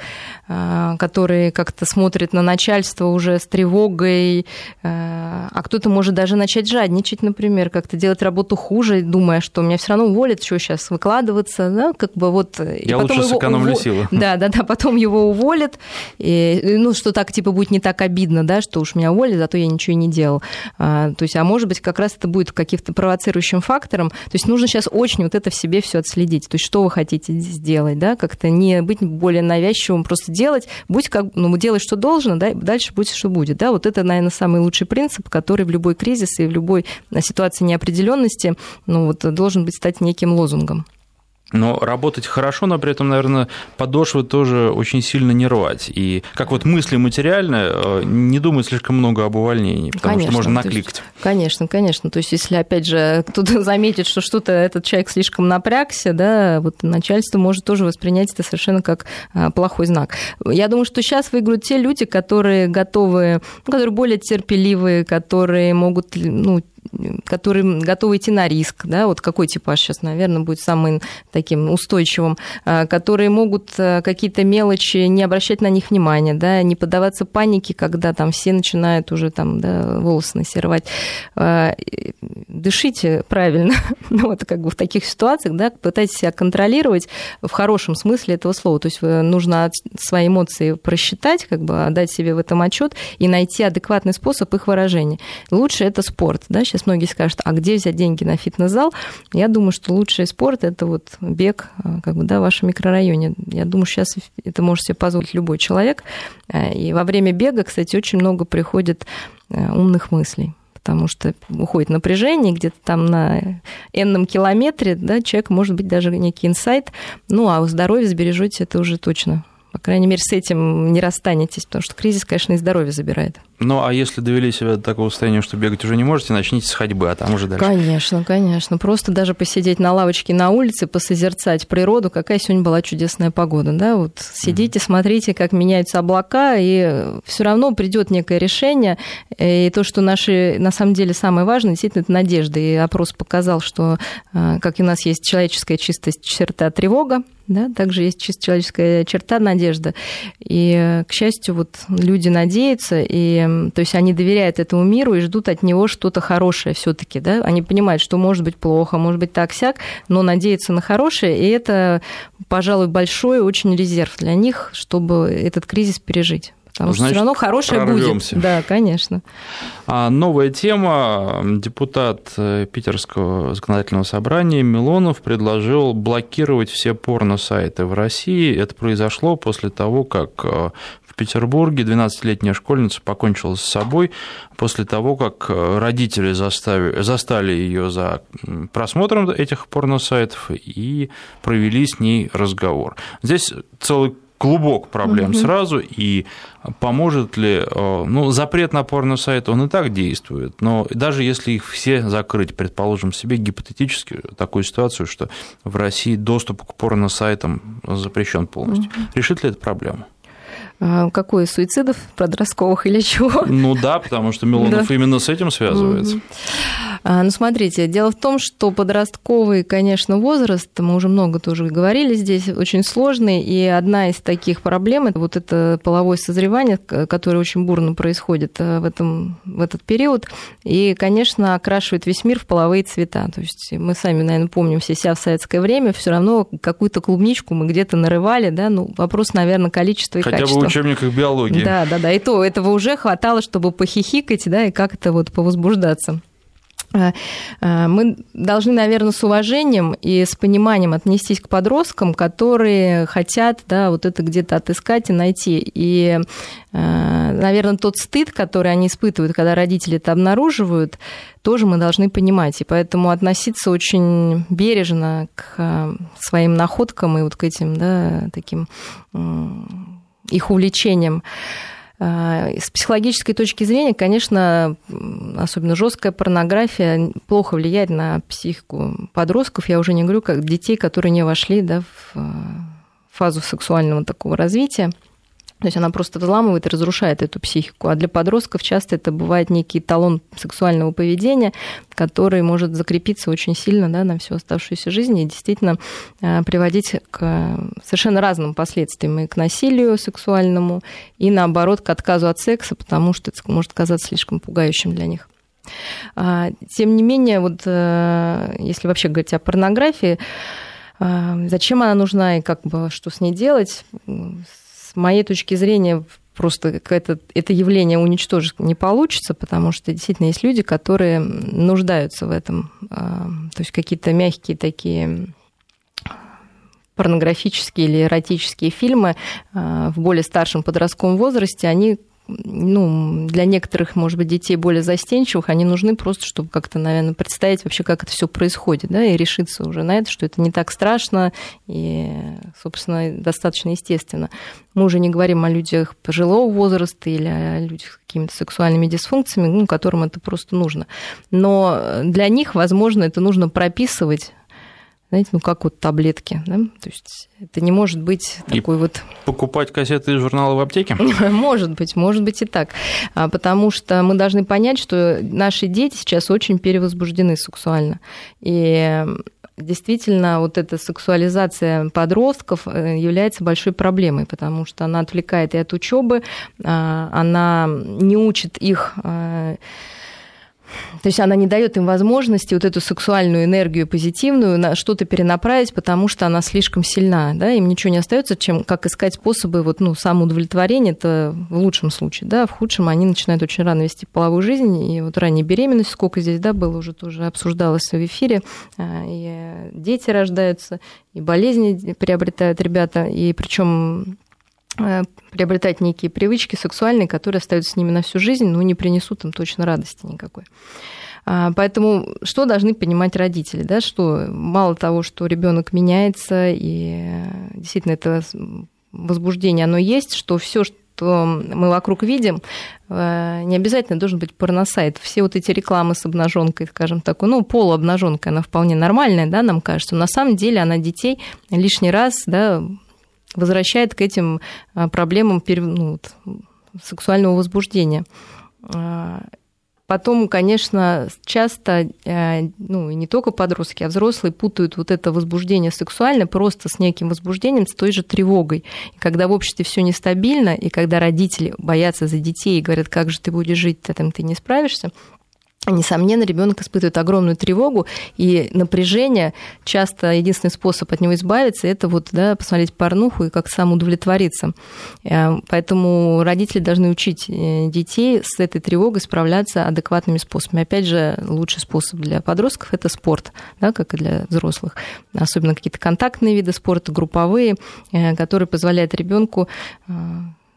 Speaker 3: а, который как-то смотрит на начальство уже с тревогой, а, а кто-то может даже начать жадничать, например, как-то делать работу хуже, думая, что меня все равно уволят, что сейчас выкладываться, да, как бы вот.
Speaker 2: Я и потом лучше сэкономлю ув... силы.
Speaker 3: Да, да, да, потом его уволят, и, ну, что так, типа, будет не так обидно, да, что уж меня уволили, зато я ничего и не делал. А, то есть, а может быть, как раз это будет каким-то провоцирующим фактором. То есть нужно сейчас очень вот это в себе все отследить. То есть что вы хотите сделать, да, как-то не быть более навязчивым, просто делать, будь как, ну, делай, что должно, да, дальше будет, что будет, да, вот это, наверное, самый лучший принцип, который в любой кризис и в любой ситуации неопределенности, ну, вот, должен быть стать неким лозунгом.
Speaker 2: Но работать хорошо, но при этом, наверное, подошвы тоже очень сильно не рвать. И как вот мысли материальные, э, не думать слишком много об увольнении, потому конечно, что можно накликать. Есть,
Speaker 3: конечно, конечно. То есть, если, опять же, кто-то заметит, что что-то этот человек слишком напрягся, да, вот начальство может тоже воспринять это совершенно как а, плохой знак. Я думаю, что сейчас выиграют те люди, которые готовы, ну, которые более терпеливые, которые могут ну, которые готовы идти на риск, да, вот какой типаж сейчас, наверное, будет самым таким устойчивым, а, которые могут а, какие-то мелочи не обращать на них внимания, да, не поддаваться панике, когда там все начинают уже там, да, волосы насервать. А, дышите правильно, ну, вот как бы в таких ситуациях, да, пытайтесь себя контролировать в хорошем смысле этого слова, то есть нужно свои эмоции просчитать, как бы отдать себе в этом отчет и найти адекватный способ их выражения. Лучше это спорт, да, сейчас многие скажут, а где взять деньги на фитнес-зал? Я думаю, что лучший спорт – это вот бег а, как бы, да, в вашем микрорайоне. Я думаю, сейчас это может себе позволить любой человек. А, и во время бега, кстати, очень много приходит а, умных мыслей потому что уходит напряжение, где-то там на энном километре, да, человек может быть даже некий инсайт, ну, а здоровье сбережете это уже точно по крайней мере, с этим не расстанетесь, потому что кризис, конечно, и здоровье забирает.
Speaker 2: Ну, а если довели себя до такого состояния, что бегать уже не можете, начните с ходьбы, а там уже дальше.
Speaker 3: Конечно, конечно. Просто даже посидеть на лавочке на улице, посозерцать природу, какая сегодня была чудесная погода, да, вот сидите, mm-hmm. смотрите, как меняются облака, и все равно придет некое решение, и то, что наши, на самом деле, самое важное, действительно, это надежда, и опрос показал, что, а, как у нас есть человеческая чистость, черта тревога, да, также есть чисто человеческая черта надежда. И, к счастью, вот люди надеются, и, то есть они доверяют этому миру и ждут от него что-то хорошее все таки да, они понимают, что может быть плохо, может быть так-сяк, но надеются на хорошее, и это, пожалуй, большой очень резерв для них, чтобы этот кризис пережить. Потому Значит, что все равно хорошее прорвемся. будет. Да, конечно.
Speaker 2: А новая тема. Депутат э, Питерского законодательного собрания Милонов предложил блокировать все порно-сайты в России. Это произошло после того, как э, в Петербурге 12-летняя школьница покончила с собой после того, как э, родители заставили, застали ее за просмотром этих порно-сайтов и провели с ней разговор. Здесь целый клубок проблем угу. сразу, и поможет ли, э, ну, запрет на порно-сайт, он и так действует, но даже если их все закрыть, предположим себе гипотетически такую ситуацию, что в России доступ к порно-сайтам запрещен полностью, угу. решит ли это проблему?
Speaker 3: А, какой суицидов подростковых или чего?
Speaker 2: Ну да, потому что Милонов да. именно с этим связывается.
Speaker 3: А, ну смотрите, дело в том, что подростковый, конечно, возраст, мы уже много тоже говорили здесь, очень сложный, и одна из таких проблем это вот это половое созревание, которое очень бурно происходит э, в, этом, в этот период, и, конечно, окрашивает весь мир в половые цвета. То есть мы сами, наверное, помним все себя в советское время, все равно какую-то клубничку мы где-то нарывали, да, ну вопрос, наверное, количества и
Speaker 2: Хотя
Speaker 3: качества
Speaker 2: учебниках биологии.
Speaker 3: Да, да, да. И то этого уже хватало, чтобы похихикать, да, и как-то вот повозбуждаться. А, а, мы должны, наверное, с уважением и с пониманием отнестись к подросткам, которые хотят да, вот это где-то отыскать и найти. И, а, наверное, тот стыд, который они испытывают, когда родители это обнаруживают, тоже мы должны понимать. И поэтому относиться очень бережно к своим находкам и вот к этим да, таким их увлечением. А, с психологической точки зрения, конечно, особенно жесткая порнография плохо влияет на психику подростков. Я уже не говорю, как детей, которые не вошли да, в фазу сексуального такого развития. То есть она просто взламывает и разрушает эту психику. А для подростков часто это бывает некий талон сексуального поведения, который может закрепиться очень сильно да, на всю оставшуюся жизнь и действительно а, приводить к совершенно разным последствиям и к насилию сексуальному, и наоборот к отказу от секса, потому что это может казаться слишком пугающим для них. А, тем не менее, вот э, если вообще говорить о порнографии, зачем она нужна и как бы что с ней делать, моей точки зрения, просто это, это явление уничтожить не получится, потому что действительно есть люди, которые нуждаются в этом. А, то есть какие-то мягкие такие порнографические или эротические фильмы а, в более старшем подростковом возрасте, они ну, для некоторых, может быть, детей более застенчивых, они нужны просто, чтобы как-то, наверное, представить вообще, как это все происходит, да, и решиться уже на это, что это не так страшно и, собственно, достаточно естественно. Мы уже не говорим о людях пожилого возраста или о людях с какими-то сексуальными дисфункциями, ну, которым это просто нужно. Но для них, возможно, это нужно прописывать знаете, ну как вот таблетки, да? То есть это не может быть и такой вот...
Speaker 2: Покупать кассеты из журнала в аптеке?
Speaker 3: Может быть, может быть и так. А, потому что мы должны понять, что наши дети сейчас очень перевозбуждены сексуально. И действительно вот эта сексуализация подростков э, является большой проблемой, потому что она отвлекает и от учебы, а, она не учит их э, то есть она не дает им возможности вот эту сексуальную энергию позитивную на что-то перенаправить, потому что она слишком сильна. Да? Им ничего не остается, чем как искать способы вот, ну, самоудовлетворения, это в лучшем случае. Да? В худшем они начинают очень рано вести половую жизнь. И вот ранняя беременность, сколько здесь да, было, уже тоже обсуждалось в эфире. А, и дети рождаются, и болезни приобретают ребята. И причем приобретать некие привычки сексуальные, которые остаются с ними на всю жизнь, но не принесут им точно радости никакой. А, поэтому что должны понимать родители? Да, что мало того, что ребенок меняется, и действительно это возбуждение, оно есть, что все, что мы вокруг видим, э, не обязательно должен быть порносайт. Все вот эти рекламы с обнаженкой, скажем так, ну, полуобнаженка, она вполне нормальная, да, нам кажется. Но на самом деле она детей лишний раз, да, возвращает к этим а, проблемам ну, сексуального возбуждения. А, потом, конечно, часто, э, ну, не только подростки, а взрослые путают вот это возбуждение сексуальное просто с неким возбуждением, с той же тревогой. И когда в обществе все нестабильно, и когда родители боятся за детей и говорят, как же ты будешь жить, этим ты не справишься, Несомненно, ребенок испытывает огромную тревогу и напряжение. Часто единственный способ от него избавиться – это вот, да, посмотреть порнуху и как сам удовлетвориться. Э, поэтому родители должны учить э, детей с этой тревогой справляться адекватными способами. Опять же, лучший способ для подростков – это спорт, да, как и для взрослых. Особенно какие-то контактные виды спорта, групповые, э, которые позволяют ребенку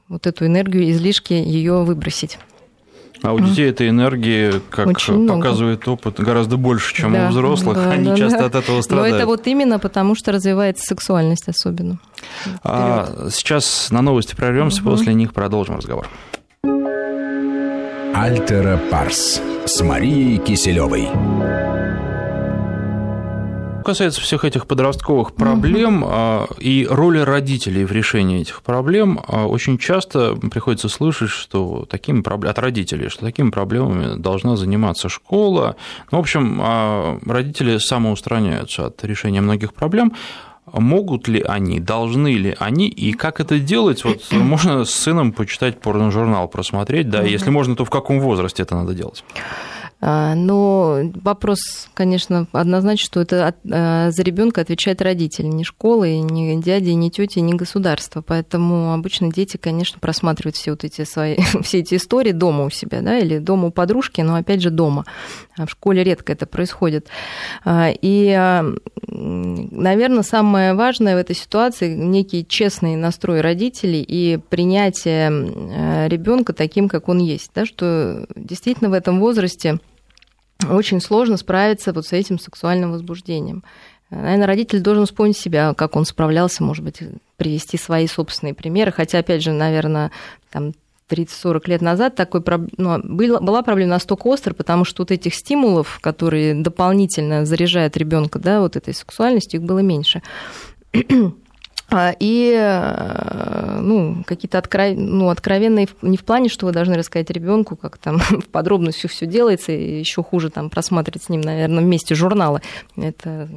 Speaker 3: вот эту энергию, излишки ее выбросить.
Speaker 2: А у детей этой энергии, как Очень показывает много. опыт, гораздо больше, чем да, у взрослых. Да, Они да, часто да. от этого страдают.
Speaker 3: Но это вот именно потому, что развивается сексуальность особенно.
Speaker 2: А сейчас на новости прервемся, угу. после них продолжим разговор.
Speaker 1: Альтера Парс с Марией Киселевой
Speaker 2: касается всех этих подростковых проблем угу. и роли родителей в решении этих проблем, а, очень часто приходится слышать, что такими от родителей, что такими проблемами должна заниматься школа. Ну, в общем, а, родители самоустраняются от решения многих проблем. Могут ли они, должны ли они, и как это делать? Вот можно с сыном почитать порно-журнал, просмотреть, да, угу. если можно, то в каком возрасте это надо делать?
Speaker 3: А, но вопрос, конечно, однозначно, что это а, за ребенка отвечает родитель, не школа, и не дядя, и не тетя, и не государство. Поэтому обычно дети, конечно, просматривают все вот эти свои, все эти истории дома у себя, да, или дома у подружки, но опять же дома. А в школе редко это происходит. И, наверное, самое важное в этой ситуации некий честный настрой родителей и принятие ребенка таким, как он есть, да, что действительно в этом возрасте очень сложно справиться вот с этим сексуальным возбуждением. Наверное, родитель должен вспомнить себя, как он справлялся, может быть, привести свои собственные примеры. Хотя, опять же, наверное, там 30-40 лет назад такой, ну, была проблема настолько острая, потому что вот этих стимулов, которые дополнительно заряжают ребенка, да, вот этой сексуальностью, их было меньше. А, и э, ну, какие-то откров... ну, откровенные, не в плане, что вы должны рассказать ребенку, как там в подробностях все делается, и еще хуже там просматривать с ним, наверное, вместе журналы. Это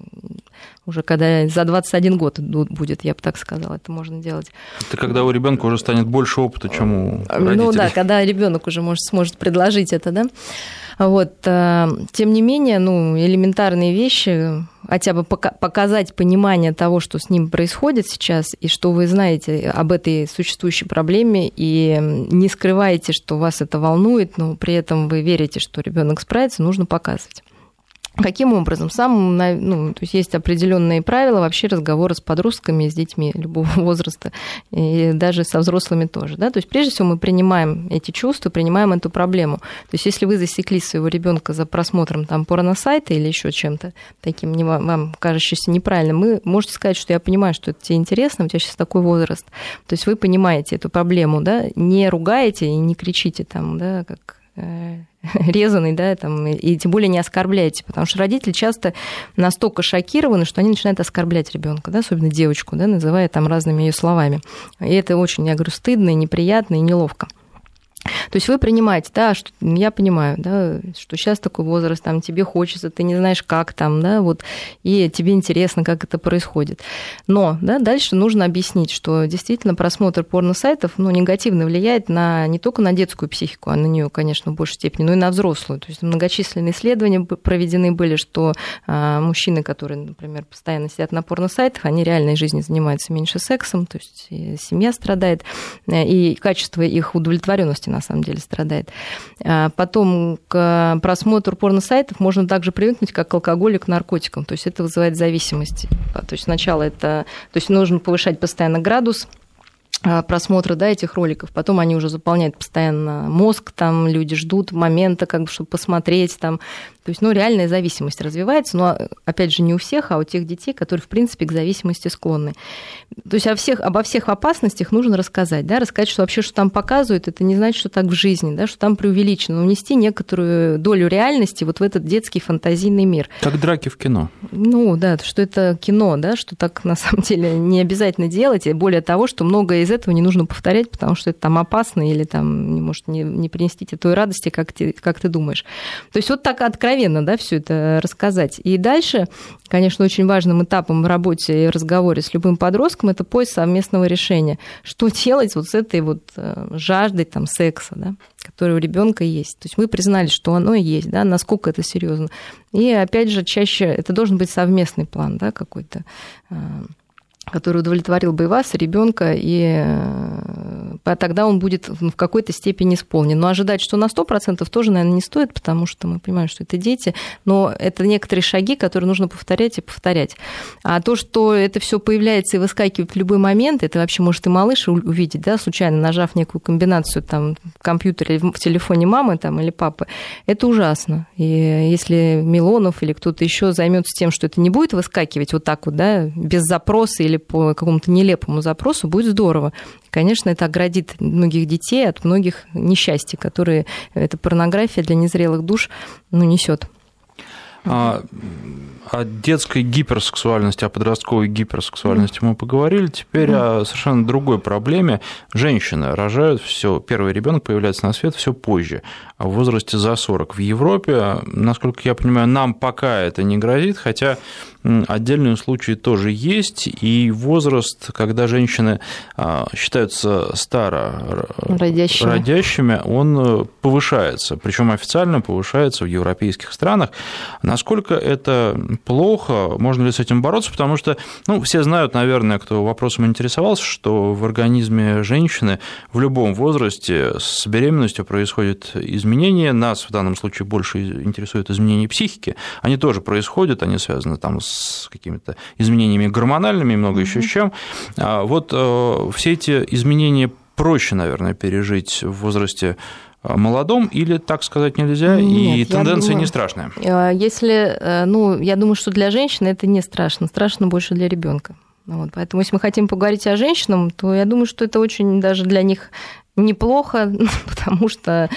Speaker 3: уже когда за 21 год будет, я бы так сказала, это можно делать.
Speaker 2: Это когда у ребенка уже станет больше опыта, чем у родителей.
Speaker 3: Ну да, когда ребенок уже может, сможет предложить это, да. Вот, э, тем не менее, ну, элементарные вещи, хотя бы показать понимание того, что с ним происходит сейчас, и что вы знаете об этой существующей проблеме, и не скрываете, что вас это волнует, но при этом вы верите, что ребенок справится, нужно показывать. Каким образом? Сам, ну, то есть есть определенные правила вообще разговора с подростками, с детьми любого возраста, и даже со взрослыми тоже. Да? То есть прежде всего мы принимаем эти чувства, принимаем эту проблему. То есть если вы засекли своего ребенка за просмотром там, порносайта или еще чем-то таким не вам, вам кажущимся неправильным, вы можете сказать, что я понимаю, что это тебе интересно, у тебя сейчас такой возраст. То есть вы понимаете эту проблему, да? не ругаете и не кричите там, да, как э, резанный, да, там, и тем более не оскорбляйте, потому что родители часто настолько шокированы, что они начинают оскорблять ребенка, да, особенно девочку, да, называя там разными ее словами. И это очень, я говорю, стыдно, неприятно, и неловко. То есть вы принимаете, да, что, я понимаю, да, что сейчас такой возраст, там тебе хочется, ты не знаешь, как там, да, вот, и тебе интересно, как это происходит. Но, да, дальше нужно объяснить, что действительно просмотр порно-сайтов, ну, негативно влияет на, не только на детскую психику, а на нее, конечно, в большей степени, но и на взрослую. То есть многочисленные исследования проведены были, что а, мужчины, которые, например, постоянно сидят на порно-сайтах, они реальной жизни занимаются меньше сексом, то есть семья страдает, э, и качество их удовлетворенности на самом деле страдает. А потом к просмотру порно-сайтов можно также привыкнуть, как к алкоголю, к наркотикам. То есть это вызывает зависимость. То есть сначала это... То есть нужно повышать постоянно градус а, просмотра да, этих роликов, потом они уже заполняют постоянно мозг, там люди ждут момента, как бы, чтобы посмотреть, там, то есть, ну, реальная зависимость развивается, но, опять же, не у всех, а у тех детей, которые, в принципе, к зависимости склонны. То есть, о всех, обо всех опасностях нужно рассказать, да, рассказать, что вообще, что там показывают, это не значит, что так в жизни, да, что там преувеличено, унести некоторую долю реальности вот в этот детский фантазийный мир.
Speaker 2: Как драки в кино.
Speaker 3: Ну, да, что это кино, да, что так, на самом деле, не обязательно делать, и более того, что многое из этого не нужно повторять, потому что это там опасно или там, может, не, не принести тебе той радости, как ты, как ты думаешь. То есть, вот так откровенно откровенно да, все это рассказать. И дальше, конечно, очень важным этапом в работе и разговоре с любым подростком это поиск совместного решения. Что делать вот с этой вот э, жаждой там, секса, да, которая у ребенка есть. То есть мы признали, что оно есть, да, насколько это серьезно. И опять же, чаще это должен быть совместный план, да, какой-то э, который удовлетворил бы и вас, и ребенка, и э, тогда он будет в какой-то степени исполнен. Но ожидать, что на 100% тоже, наверное, не стоит, потому что мы понимаем, что это дети, но это некоторые шаги, которые нужно повторять и повторять. А то, что это все появляется и выскакивает в любой момент, это вообще может и малыш увидеть, да, случайно нажав некую комбинацию там в компьютере, в телефоне мамы там, или папы, это ужасно. И если Милонов или кто-то еще займется тем, что это не будет выскакивать вот так вот, да, без запроса или по какому-то нелепому запросу, будет здорово. Конечно, это оградит многих детей от многих несчастий, которые эта порнография для незрелых душ ну, несет.
Speaker 2: А, о детской гиперсексуальности, о подростковой гиперсексуальности мы поговорили. Теперь mm. о совершенно другой проблеме. Женщины рожают все, первый ребенок появляется на свет все позже, в возрасте за 40. В Европе, насколько я понимаю, нам пока это не грозит, хотя отдельные случаи тоже есть, и возраст, когда женщины а, считаются старо родящими, родящими он э, повышается, причем официально повышается в европейских странах. Насколько это плохо, можно ли с этим бороться, потому что, ну, все знают, наверное, кто вопросом интересовался, что в организме женщины в любом возрасте с беременностью происходят изменения, нас в данном случае больше интересуют изменения психики, они тоже происходят, они связаны там с какими-то изменениями гормональными и много mm-hmm. еще с чем. А вот э, все эти изменения проще, наверное, пережить в возрасте молодом или так сказать нельзя, Нет, и тенденция думаю, не страшная?
Speaker 3: Э, если, ну, я думаю, что для женщины это не страшно, страшно больше для ребенка. Вот, поэтому, если мы хотим поговорить о женщинах, то я думаю, что это очень даже для них неплохо, потому что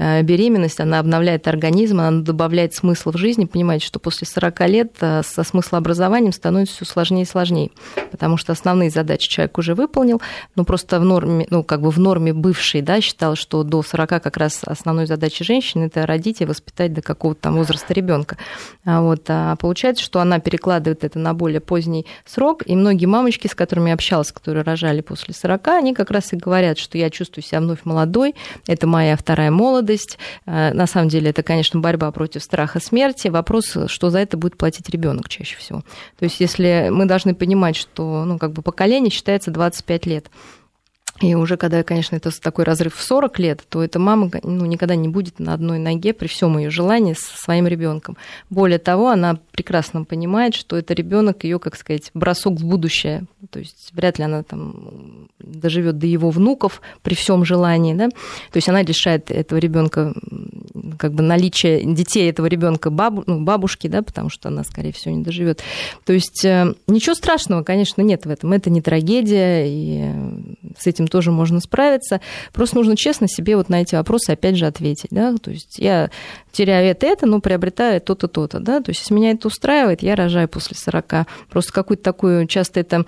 Speaker 3: Э, беременность, она обновляет организм, она добавляет смысл в жизни. Понимаете, что после 40 лет э, со смыслообразованием становится все сложнее и сложнее, потому что основные задачи человек уже выполнил, но просто в норме, ну, как бы в норме бывшей, да, считал, что до 40 как раз основной задачей женщины это родить и воспитать до какого-то там возраста ребенка. А вот, а получается, что она перекладывает это на более поздний срок, и многие мамочки, с которыми я общалась, которые рожали после 40, они как раз и говорят, что я чувствую себя вновь молодой, это моя вторая молодость. Э, на самом деле это, конечно, борьба против страха смерти. Вопрос, что за это будет платить ребенок чаще всего. То есть если мы должны понимать, что ну, как бы поколение считается 25 лет. И уже когда, конечно, это такой разрыв в 40 лет, то эта мама ну, никогда не будет на одной ноге при всем ее желании со своим ребенком. Более того, она прекрасно понимает, что это ребенок ее, как сказать, бросок в будущее. То есть вряд ли она там доживет до его внуков при всем желании. Да? То есть она лишает этого ребенка как бы наличия детей этого ребенка бабу, ну, бабушки, да, потому что она, скорее всего, не доживет. То есть э, ничего страшного, конечно, нет в этом. Это не трагедия, и с этим тоже можно справиться. Просто нужно честно себе вот на эти вопросы опять же ответить. Да? То есть я теряю это, это, но приобретаю то-то, то-то. Да? То есть если меня это устраивает, я рожаю после 40. Просто какую-то такую, часто это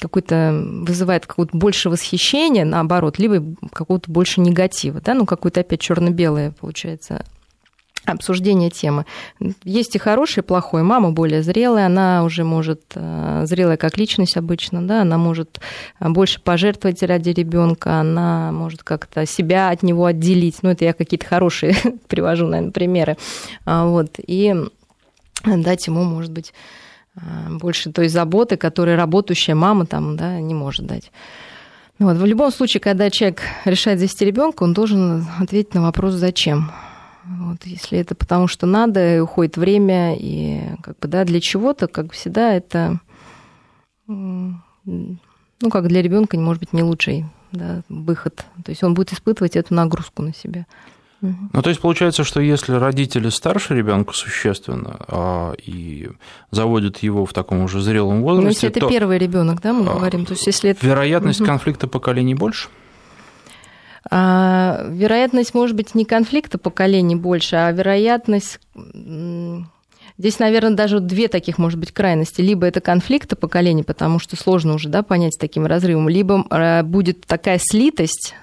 Speaker 3: какой-то вызывает какое-то больше восхищения, наоборот, либо какого-то больше негатива, да, ну, какое-то опять черно-белое получается обсуждение темы. Есть и хорошее, и плохое. Мама более зрелая, она уже может, э, зрелая как личность обычно, да, она может э, больше пожертвовать ради ребенка, она может как-то себя от него отделить. Ну, это я какие-то хорошие привожу, наверное, примеры. А, вот, и дать ему, может быть, э, больше той заботы, которую работающая мама там, да, не может дать. Вот. В любом случае, когда человек решает завести ребенка, он должен ответить на вопрос «зачем?». Вот, если это потому что надо, и уходит время, и как бы, да, для чего-то, как всегда, это, ну, как для ребенка, может быть, не лучший да, выход. То есть он будет испытывать эту нагрузку на себя.
Speaker 2: Ну, то есть получается, что если родители старше ребенка существенно а, и заводят его в таком уже зрелом возрасте, ну,
Speaker 3: если это
Speaker 2: то,
Speaker 3: первый ребенок, да, мы а, говорим, то есть если это...
Speaker 2: вероятность угу. конфликта поколений больше?
Speaker 3: А, вероятность, может быть, не конфликта поколений больше, а вероятность Здесь, наверное, даже две таких, может быть, крайности. Либо это конфликты поколений, потому что сложно уже да, понять с таким разрывом, либо э, будет такая слитость,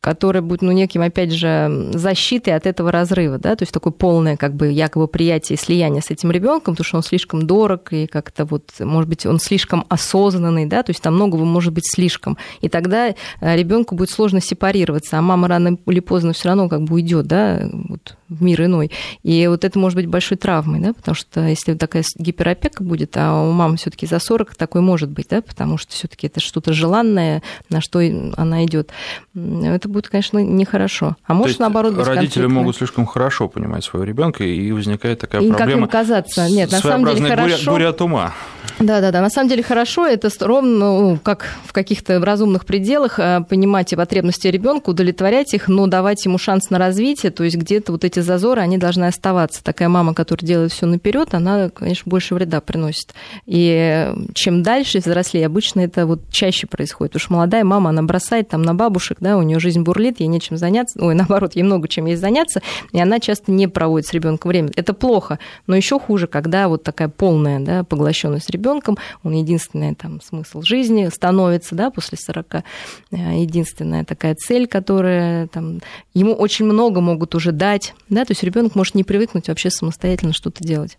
Speaker 3: которая будет, ну, неким, опять же, защитой от этого разрыва, да, то есть такое полное, как бы, якобы приятие и слияние с этим ребенком, потому что он слишком дорог, и как-то вот, может быть, он слишком осознанный, да, то есть там многого может быть слишком. И тогда э, ребенку будет сложно сепарироваться, а мама рано или поздно все равно как бы уйдет, да, вот, в мир иной. И вот это может быть большой травмой, да, потому что если такая гиперопека будет, а у мамы все-таки за 40 такой может быть, да, потому что все-таки это что-то желанное, на что она идет. Это будет, конечно, нехорошо. А может, наоборот,
Speaker 2: родители могут слишком хорошо понимать своего ребенка, и возникает такая
Speaker 3: и
Speaker 2: проблема.
Speaker 3: Как им казаться? Нет, на самом деле хорошо.
Speaker 2: Буря от ума.
Speaker 3: Да, да, да. На самом деле хорошо, это ровно, ну, как в каких-то разумных пределах э, понимать потребности ребенка, удовлетворять их, но давать ему шанс на развитие. То есть где-то вот эти зазоры, они должны оставаться. Такая мама, которая делает все наперед, она, конечно, больше вреда приносит. И чем дальше взрослее, обычно это вот чаще происходит. Уж молодая мама, она бросает там на бабушек, да, у нее жизнь бурлит, ей нечем заняться, ой, наоборот, ей много чем есть заняться, и она часто не проводит с ребенком время. Это плохо, но еще хуже, когда вот такая полная да, поглощенность ребенком, он единственный там смысл жизни становится, да, после 40, э, единственная такая цель, которая там, ему очень много могут уже дать, да, то есть ребенок может не привыкнуть вообще самостоятельно что-то делать.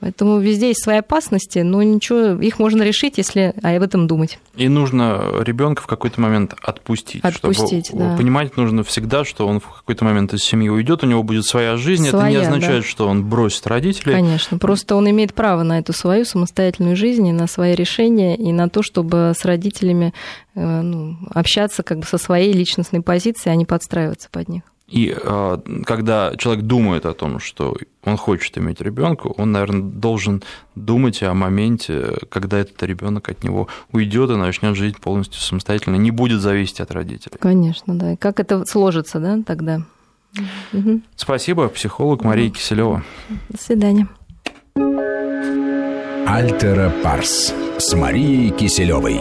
Speaker 3: Поэтому везде есть свои опасности, но ничего, их можно решить, если об этом думать.
Speaker 2: И нужно ребенка в какой-то момент отпустить.
Speaker 3: Отпустить,
Speaker 2: чтобы да. Понимать нужно всегда, что он в какой-то момент из семьи уйдет, у него будет своя жизнь. Своя, Это не означает, да. что он бросит родителей.
Speaker 3: Конечно, просто он имеет право на эту свою самостоятельную жизнь, и на свои решения, и на то, чтобы с родителями э, ну, общаться как бы со своей личностной позицией, а не подстраиваться под них.
Speaker 2: И а, когда человек думает о том, что он хочет иметь ребенка, он, наверное, должен думать о моменте, когда этот ребенок от него уйдет и начнет жить полностью самостоятельно, не будет зависеть от родителей.
Speaker 3: Конечно, да. И как это сложится, да, тогда?
Speaker 2: Угу. Спасибо, психолог Мария Киселева.
Speaker 3: До свидания.
Speaker 1: Альтера Парс с Марией Киселевой.